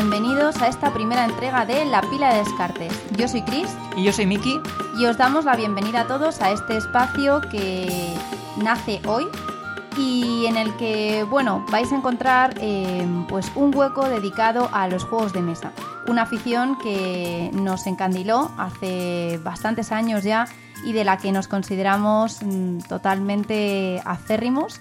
bienvenidos a esta primera entrega de La Pila de Descartes. Yo soy Chris. Y yo soy Miki. Y os damos la bienvenida a todos a este espacio que nace hoy y en el que, bueno, vais a encontrar eh, pues un hueco dedicado a los juegos de mesa. Una afición que nos encandiló hace bastantes años ya y de la que nos consideramos mm, totalmente acérrimos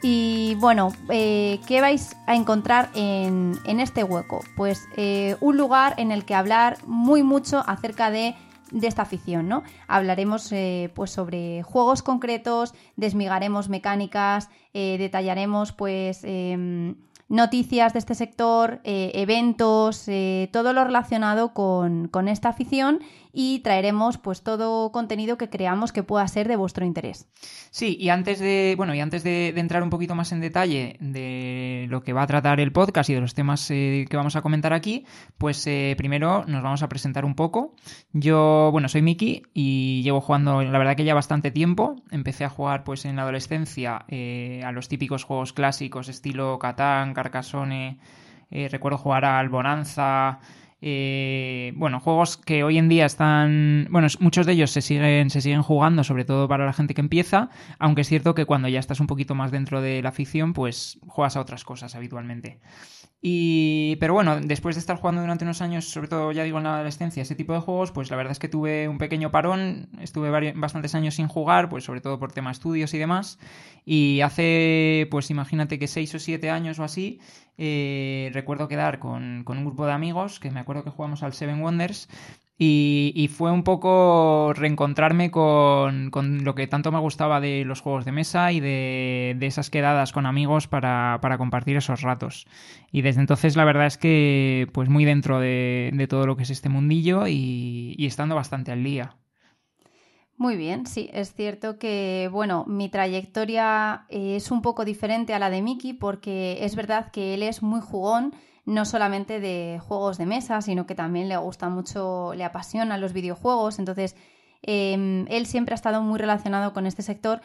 y bueno, eh, ¿qué vais a encontrar en, este hueco? Pues eh, un lugar en el que hablar muy mucho acerca de, esta afición, ¿no? Hablaremos eh, pues sobre juegos concretos, desmigaremos mecánicas, detallaremos pues em, noticias de este sector, eventos, todo lo relacionado con, con esta afición y traeremos pues todo contenido que creamos que pueda ser de vuestro interés. Sí, y antes de, bueno, y antes de, entrar un poquito más en detalle de lo que va a tratar el podcast y de los temas eh, que vamos a comentar aquí, pues eh, primero nos vamos a presentar un poco. Yo, bueno, soy Miki y llevo jugando, la verdad que ya bastante tiempo. Empecé a jugar pues en la adolescencia eh, a los típicos juegos clásicos estilo Catán, Carcassonne, recuerdo jugar al Bonanza, eh, bueno, juegos que hoy en día están. Bueno, muchos de ellos se siguen, se siguen jugando, sobre todo para la gente que empieza. Aunque es cierto que cuando ya estás un poquito más dentro de la afición, pues juegas a otras cosas habitualmente. Y, pero bueno, después de estar jugando durante unos años, sobre todo ya digo en la adolescencia, ese tipo de juegos, pues la verdad es que tuve un pequeño parón, estuve bastantes años sin jugar, pues sobre todo por tema estudios y demás. Y hace, pues imagínate que seis o siete años o así, eh, recuerdo quedar con, con, un grupo de amigos, que me acuerdo que jugamos al Seven Wonders, y, fue un poco reencontrarme con, lo que tanto me gustaba de los juegos de mesa y de, esas quedadas con amigos para, compartir esos ratos. Y desde entonces la verdad es que pues muy dentro de, todo lo que es este mundillo y estando bastante al día. Muy bien, sí, es cierto que, bueno, mi trayectoria es un poco diferente a la de Miki porque es verdad que él es muy jugón no solamente de juegos de mesa, sino que también le gusta mucho, le apasionan los videojuegos. Entonces, em, él siempre ha estado muy relacionado con este sector.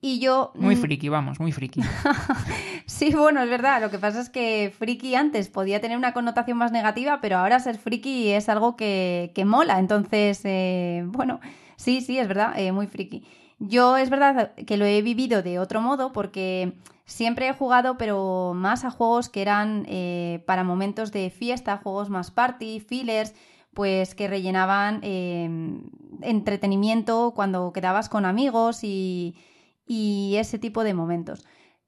Y yo. Muy mm, friki, vamos, muy friki. sí, bueno, es verdad. Lo que pasa es que friki antes podía tener una connotación más negativa, pero ahora ser friki es algo que, que mola. Entonces, eh, bueno, sí, sí, es verdad, eh, muy friki. Yo es verdad que lo he vivido de otro modo porque siempre he jugado, pero más a juegos que eran eh, para momentos de fiesta, juegos más party, fillers, pues que rellenaban eh, entretenimiento cuando quedabas con amigos y, ese tipo de momentos.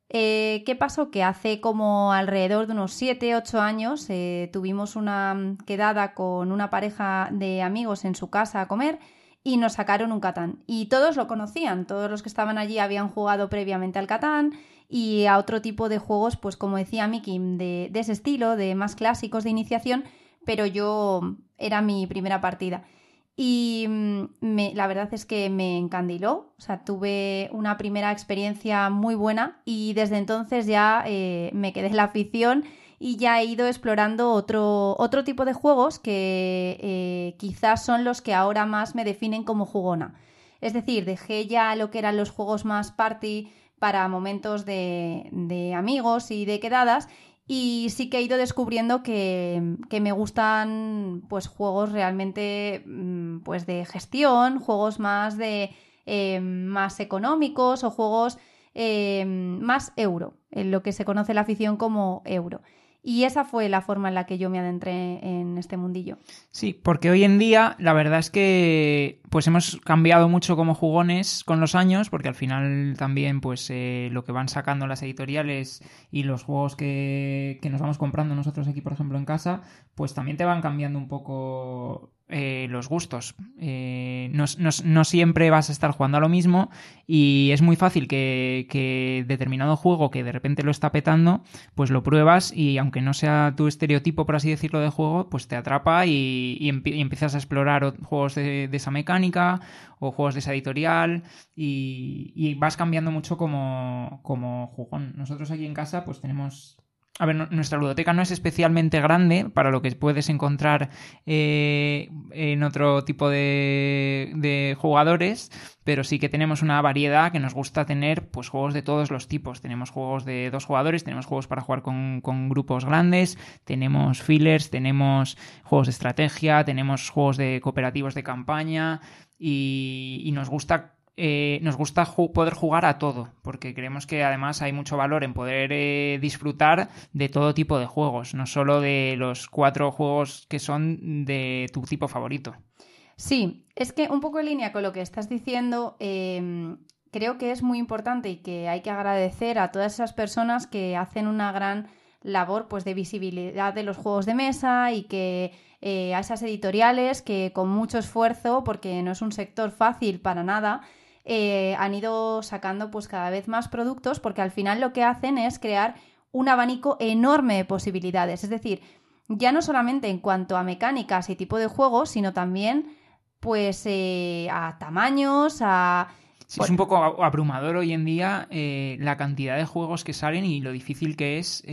Eh, ¿Qué pasó? Que hace como alrededor de unos 7, 8 años tuvimos una quedada con una pareja de amigos en su casa a comer y nos sacaron un Catán. Y todos lo conocían, todos los que estaban allí habían jugado previamente al Catán y a otro tipo de juegos, pues como decía Miki, de, ese estilo, de más clásicos de iniciación, pero yo era mi primera partida. Y mm, la verdad es que me encandiló, o sea, tuve una primera experiencia muy buena y desde entonces ya eh, me quedé en la afición y ya he ido explorando otro, otro tipo de juegos que eh, quizás son los que ahora más me definen como jugona. Es decir, dejé ya lo que eran los juegos más party para momentos de, de amigos y de quedadas y sí que he ido descubriendo que, que, me gustan pues juegos realmente mm, pues de gestión, juegos más de eh, más económicos o juegos eh, más euro, en lo que se conoce la afición como euro. Y esa fue la forma en la que yo me adentré en este mundillo. Sí, porque hoy en día la verdad es que pues hemos cambiado mucho como jugones con los años, porque al final también pues eh, lo que van sacando las editoriales y los juegos que, que nos vamos comprando nosotros aquí, por ejemplo, en casa, pues también te van cambiando un poco eh, los gustos. Eh, no, siempre vas a estar jugando a lo mismo y es muy fácil que, determinado juego que de repente lo está petando, pues lo pruebas y aunque no sea tu estereotipo, por así decirlo, de juego, pues te atrapa y, empiezas a explorar juegos de, esa mecánica o juegos de esa editorial y, vas cambiando mucho como, como jugón. Nosotros aquí en casa pues tenemos a ver, nuestra ludoteca no es especialmente grande para lo que puedes encontrar eh, en otro tipo de, de, jugadores, pero sí que tenemos una variedad que nos gusta tener pues juegos de todos los tipos. Tenemos juegos de dos jugadores, tenemos juegos para jugar con, grupos grandes, tenemos fillers, tenemos juegos de estrategia, tenemos juegos de cooperativos de campaña y nos gusta eh, nos gusta poder jugar a todo, porque creemos que además hay mucho valor en poder eh, disfrutar de todo tipo de juegos, no solo de los cuatro juegos que son de tu tipo favorito. Sí, es que un poco en línea con lo que estás diciendo, em, creo que es muy importante y que hay que agradecer a todas esas personas que hacen una gran labor pues de visibilidad de los juegos de mesa y que eh, a esas editoriales que con mucho esfuerzo, porque no es un sector fácil para nada, eh, han ido sacando pues cada vez más productos porque al final lo que hacen es crear un abanico enorme de posibilidades. Es decir, ya no solamente en cuanto a mecánicas y tipo de juegos, sino también pues eh, a tamaños, a... es un poco abrumador hoy en día eh, la cantidad de juegos que salen y lo difícil que es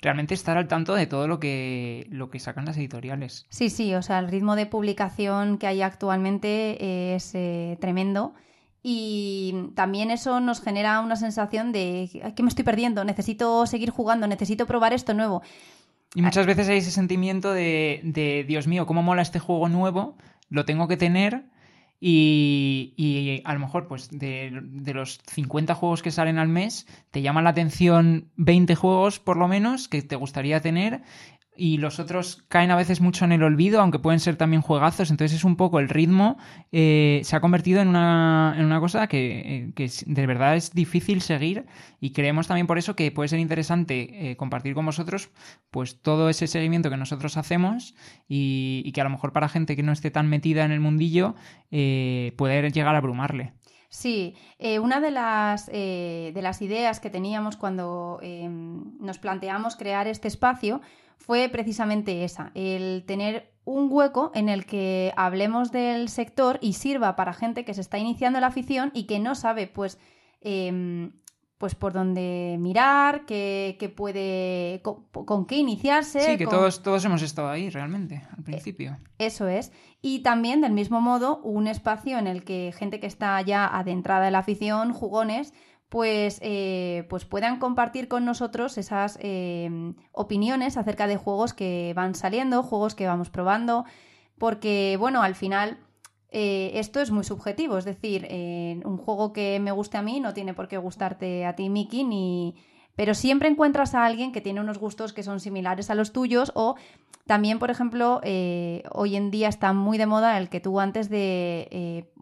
realmente estar al tanto de todo lo que, lo que sacan las editoriales. Sí, sí, o sea, el ritmo de publicación que hay actualmente es tremendo. Y también eso nos genera una sensación de que me estoy perdiendo, necesito seguir jugando, necesito probar esto nuevo. Y muchas veces hay ese sentimiento de, de Dios mío, cómo mola este juego nuevo, lo tengo que tener y, y, a lo mejor, pues, de, de, los 50 juegos que salen al mes, te llaman la atención 20 juegos, por lo menos, que te gustaría tener y los otros caen a veces mucho en el olvido, aunque pueden ser también juegazos. Entonces es un poco el ritmo, eh, se ha convertido en una, en una cosa que, eh, que, de verdad es difícil seguir y creemos también por eso que puede ser interesante eh, compartir con vosotros pues todo ese seguimiento que nosotros hacemos y, y, que a lo mejor para gente que no esté tan metida en el mundillo eh, puede llegar a abrumarle. Sí, eh, una de las, eh, de las ideas que teníamos cuando eh, nos planteamos crear este espacio fue precisamente esa, el tener un hueco en el que hablemos del sector y sirva para gente que se está iniciando la afición y que no sabe, pues, em, pues por dónde mirar, qué, puede, con, qué iniciarse. Sí, que todos, todos hemos estado ahí realmente, al principio. Eso es. Y también, del mismo modo, un espacio en el que gente que está ya adentrada en la afición, jugones, pues, eh, pues puedan compartir con nosotros esas eh, opiniones acerca de juegos que van saliendo, juegos que vamos probando, porque, bueno, al final eh, esto es muy subjetivo, es decir, un juego que me guste a mí no tiene por qué gustarte a ti, Miki, ni... Pero siempre encuentras a alguien que tiene unos gustos que son similares a los tuyos o también, por ejemplo, eh, hoy en día está muy de moda el que tú antes de eh,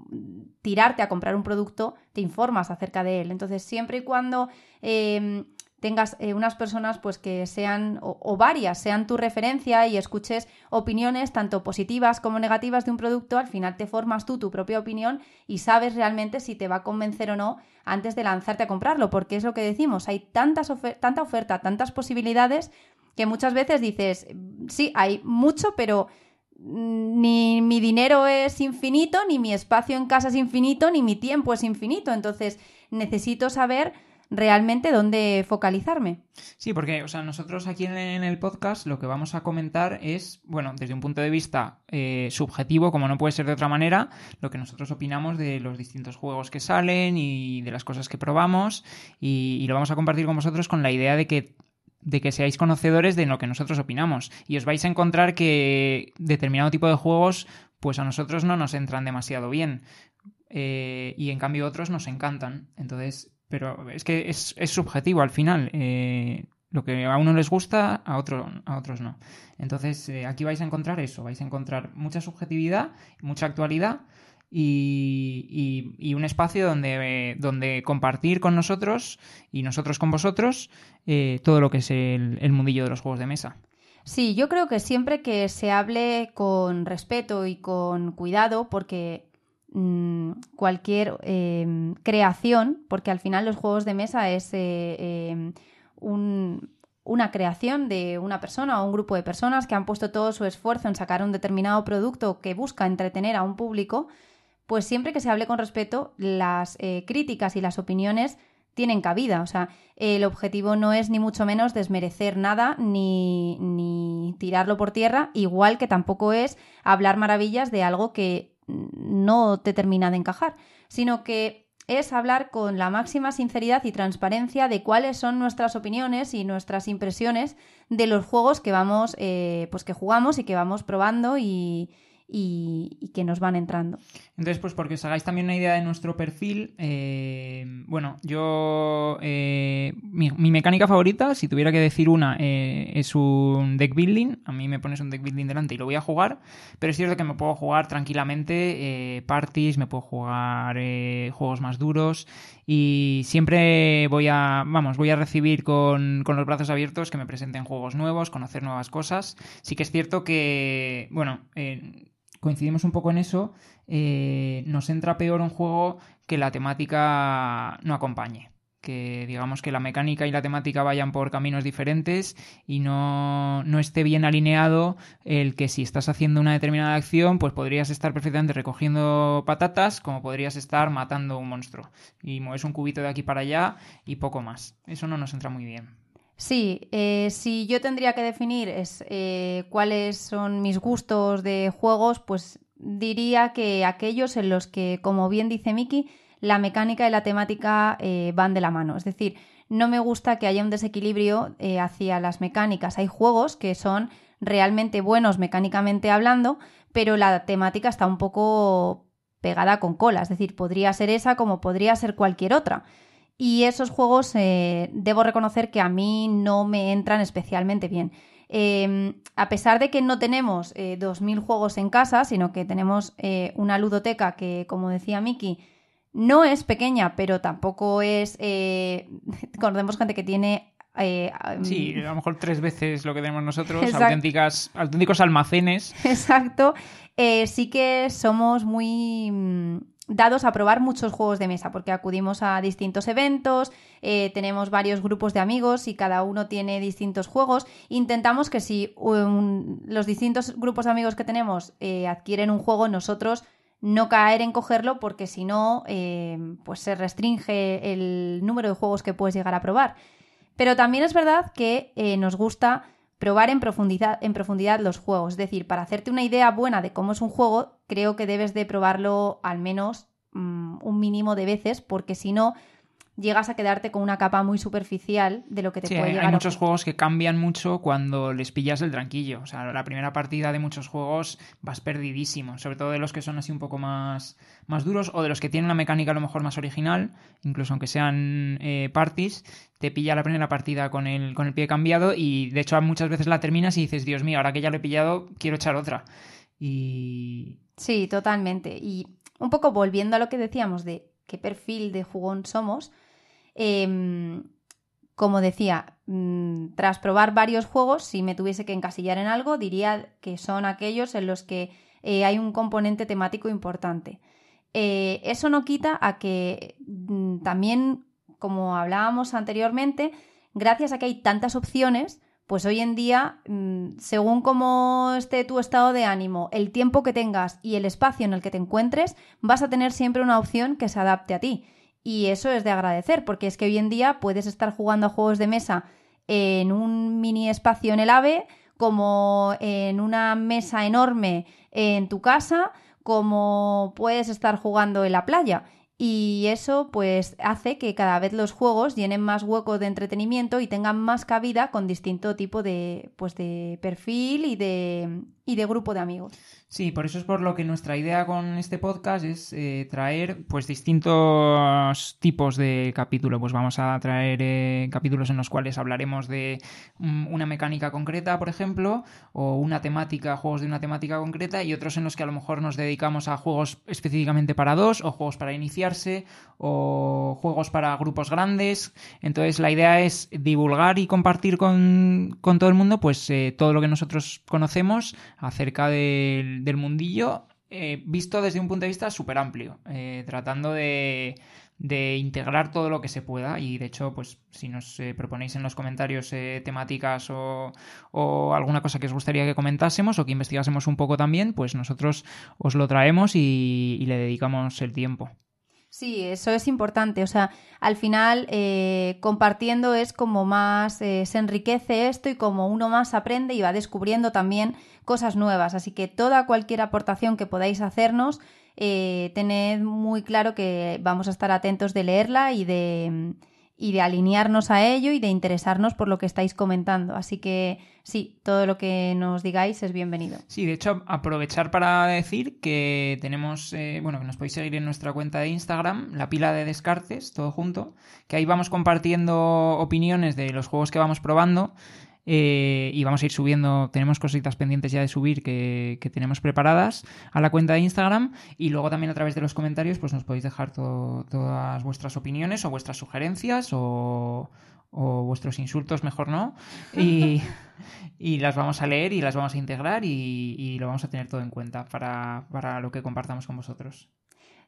tirarte a comprar un producto te informas acerca de él. Entonces, siempre y cuando tengas eh, unas personas pues que sean o, varias sean tu referencia y escuches opiniones tanto positivas como negativas de un producto, al final te formas tú tu propia opinión y sabes realmente si te va a convencer o no antes de lanzarte a comprarlo, porque es lo que decimos, hay tantas tanta oferta, tantas posibilidades que muchas veces dices, sí, hay mucho, pero ni mi dinero es infinito, ni mi espacio en casa es infinito, ni mi tiempo es infinito. Entonces, necesito saber realmente dónde focalizarme. Sí, porque, o sea, nosotros aquí en el podcast lo que vamos a comentar es, bueno, desde un punto de vista eh, subjetivo, como no puede ser de otra manera, lo que nosotros opinamos de los distintos juegos que salen y de las cosas que probamos y lo vamos a compartir con vosotros con la idea de que de que seáis conocedores de lo que nosotros opinamos. Y os vais a encontrar que determinado tipo de juegos, pues a nosotros no nos entran demasiado bien. Eh, y en cambio otros nos encantan. Entonces, pero es que es, subjetivo al final. Eh, lo que a uno les gusta, a, otro, a otros no. Entonces, eh, aquí vais a encontrar eso, vais a encontrar mucha subjetividad, mucha actualidad y, un espacio donde, donde, compartir con nosotros y nosotros con vosotros eh, todo lo que es el, mundillo de los juegos de mesa. Sí, yo creo que siempre que se hable con respeto y con cuidado, porque mm, cualquier em, creación, porque al final los juegos de mesa es eh, em, una creación de una persona o un grupo de personas que han puesto todo su esfuerzo en sacar un determinado producto que busca entretener a un público, pues siempre que se hable con respeto, las eh, críticas y las opiniones tienen cabida. O sea, el objetivo no es ni mucho menos desmerecer nada ni, ni tirarlo por tierra, igual que tampoco es hablar maravillas de algo que no te termina de encajar, sino que es hablar con la máxima sinceridad y transparencia de cuáles son nuestras opiniones y nuestras impresiones de los juegos que vamos, eh, pues que jugamos y que vamos probando y, y, que nos van entrando. Entonces, pues porque os hagáis también una idea de nuestro perfil, eh, bueno, yo, eh, mi, mecánica favorita, si tuviera que decir una, eh, es un deck building. A mí me pones un deck building delante y lo voy a jugar, pero es cierto que me puedo jugar tranquilamente parties, me puedo jugar juegos más duros y siempre voy a, vamos, voy a recibir con, con los brazos abiertos que me presenten juegos nuevos, conocer nuevas cosas. Sí que es cierto que, bueno, coincidimos un poco en eso, eh, nos entra peor un juego que la temática no acompañe. Que digamos que la mecánica y la temática vayan por caminos diferentes y no, no esté bien alineado el que si estás haciendo una determinada acción, pues podrías estar perfectamente recogiendo patatas, como podrías estar matando un monstruo. Y mueves un cubito de aquí para allá y poco más. Eso no nos entra muy bien. Sí, eh, si yo tendría que definir es, eh, cuáles son mis gustos de juegos, pues diría que aquellos en los que, como bien dice Miki, la mecánica y la temática eh, van de la mano. Es decir, no me gusta que haya un desequilibrio hacia las mecánicas. Hay juegos que son realmente buenos mecánicamente hablando, pero la temática está un poco pegada con cola. Es decir, podría ser esa como podría ser cualquier otra. Y esos juegos eh, debo reconocer que a mí no me entran especialmente bien. Em, a pesar de que no tenemos 2.000 eh, juegos en casa, sino que tenemos eh, una ludoteca que, como decía Miki, no es pequeña, pero tampoco es... conocemos gente que tiene sí, a lo mejor tres veces lo que tenemos nosotros, auténticas, auténticos almacenes. Exacto. sí que somos muy mm, dados a probar muchos juegos de mesa, porque acudimos a distintos eventos, eh, tenemos varios grupos de amigos y cada uno tiene distintos juegos. Intentamos que si los distintos grupos de amigos que tenemos eh, adquieren un juego, nosotros no caer en cogerlo, porque si no, eh, pues se restringe el número de juegos que puedes llegar a probar. Pero también es verdad que nos gusta probar en profundidad, en profundidad los juegos. Es decir, para hacerte una idea buena de cómo es un juego, creo que debes de probarlo al menos mm, un mínimo de veces, porque si no, llegas a quedarte con una capa muy superficial de lo que te puede hay, llegar hay muchos juegos que cambian mucho cuando les pillas el tranquillo. O sea, la primera partida de muchos juegos vas perdidísimo, sobre todo de los que son así un poco más, más duros o de los que tienen una mecánica a lo mejor más original, incluso aunque sean eh, parties, te pilla la primera partida con el, con el pie cambiado y de hecho muchas veces la terminas y dices, Dios mío, ahora que ya lo he pillado, quiero echar otra. Y... Sí, totalmente. Y un poco volviendo a lo que decíamos de qué perfil de jugón somos, Em, como decía, mm, tras probar varios juegos, si me tuviese que encasillar en algo, diría que son aquellos en los que eh, hay un componente temático importante. Eh, eso no quita a que mm, también, como hablábamos anteriormente, gracias a que hay tantas opciones, pues hoy en día, mm, según cómo esté tu estado de ánimo, el tiempo que tengas y el espacio en el que te encuentres, vas a tener siempre una opción que se adapte a ti. Y eso es de agradecer, porque es que hoy en día puedes estar jugando a juegos de mesa en un mini espacio en el AVE, como en una mesa enorme en tu casa, como puedes estar jugando en la playa. Y eso pues hace que cada vez los juegos llenen más huecos de entretenimiento y tengan más cabida con distinto tipo de, pues, de perfil y de, y de grupo de amigos. Sí, por eso es por lo que nuestra idea con este podcast es eh, traer pues distintos tipos de capítulos. Pues vamos a traer eh, capítulos en los cuales hablaremos de mm, una mecánica concreta, por ejemplo, o una temática, juegos de una temática concreta, y otros en los que a lo mejor nos dedicamos a juegos específicamente para dos, o juegos para iniciarse, o juegos para grupos grandes. Entonces la idea es divulgar y compartir con, con todo el mundo pues eh, todo lo que nosotros conocemos acerca del mundillo eh, visto desde un punto de vista súper amplio, eh, tratando de, integrar todo lo que se pueda y de hecho pues si nos eh, proponéis en los comentarios temáticas o, alguna cosa que os gustaría que comentásemos o que investigásemos un poco también pues nosotros os lo traemos y, le dedicamos el tiempo. Sí, eso es importante. O sea, al final, eh, compartiendo es como más eh, se enriquece esto y como uno más aprende y va descubriendo también cosas nuevas. Así que toda cualquier aportación que podáis hacernos, eh, tened muy claro que vamos a estar atentos de leerla y de y de alinearnos a ello y de interesarnos por lo que estáis comentando. Así que sí, todo lo que nos digáis es bienvenido. Sí, de hecho, aprovechar para decir que tenemos, eh, bueno, que nos podéis seguir en nuestra cuenta de Instagram, la pila de descartes, todo junto, que ahí vamos compartiendo opiniones de los juegos que vamos probando eh, y vamos a ir subiendo, tenemos cositas pendientes ya de subir que, tenemos preparadas a la cuenta de Instagram y luego también a través de los comentarios pues nos podéis dejar todas vuestras opiniones o vuestras sugerencias o, vuestros insultos, mejor no, y, las vamos a leer y las vamos a integrar y, lo vamos a tener todo en cuenta para, para lo que compartamos con vosotros.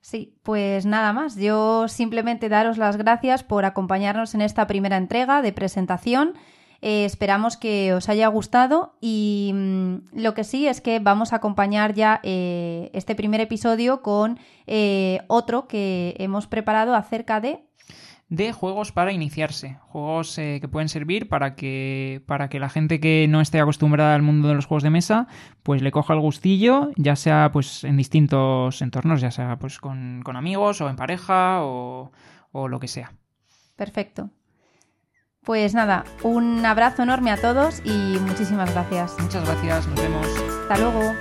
Sí, pues nada más. Yo simplemente daros las gracias por acompañarnos en esta primera entrega de presentación. Eh, esperamos que os haya gustado y mm, lo que sí es que vamos a acompañar ya eh, este primer episodio con eh, otro que hemos preparado acerca de de juegos para iniciarse, juegos que pueden servir para que, para que la gente que no esté acostumbrada al mundo de los juegos de mesa, pues le coja el gustillo, ya sea pues en distintos entornos, ya sea pues con, amigos o en pareja o lo que sea. Perfecto. Pues nada, un abrazo enorme a todos y muchísimas gracias. Muchas gracias, nos vemos. Hasta luego.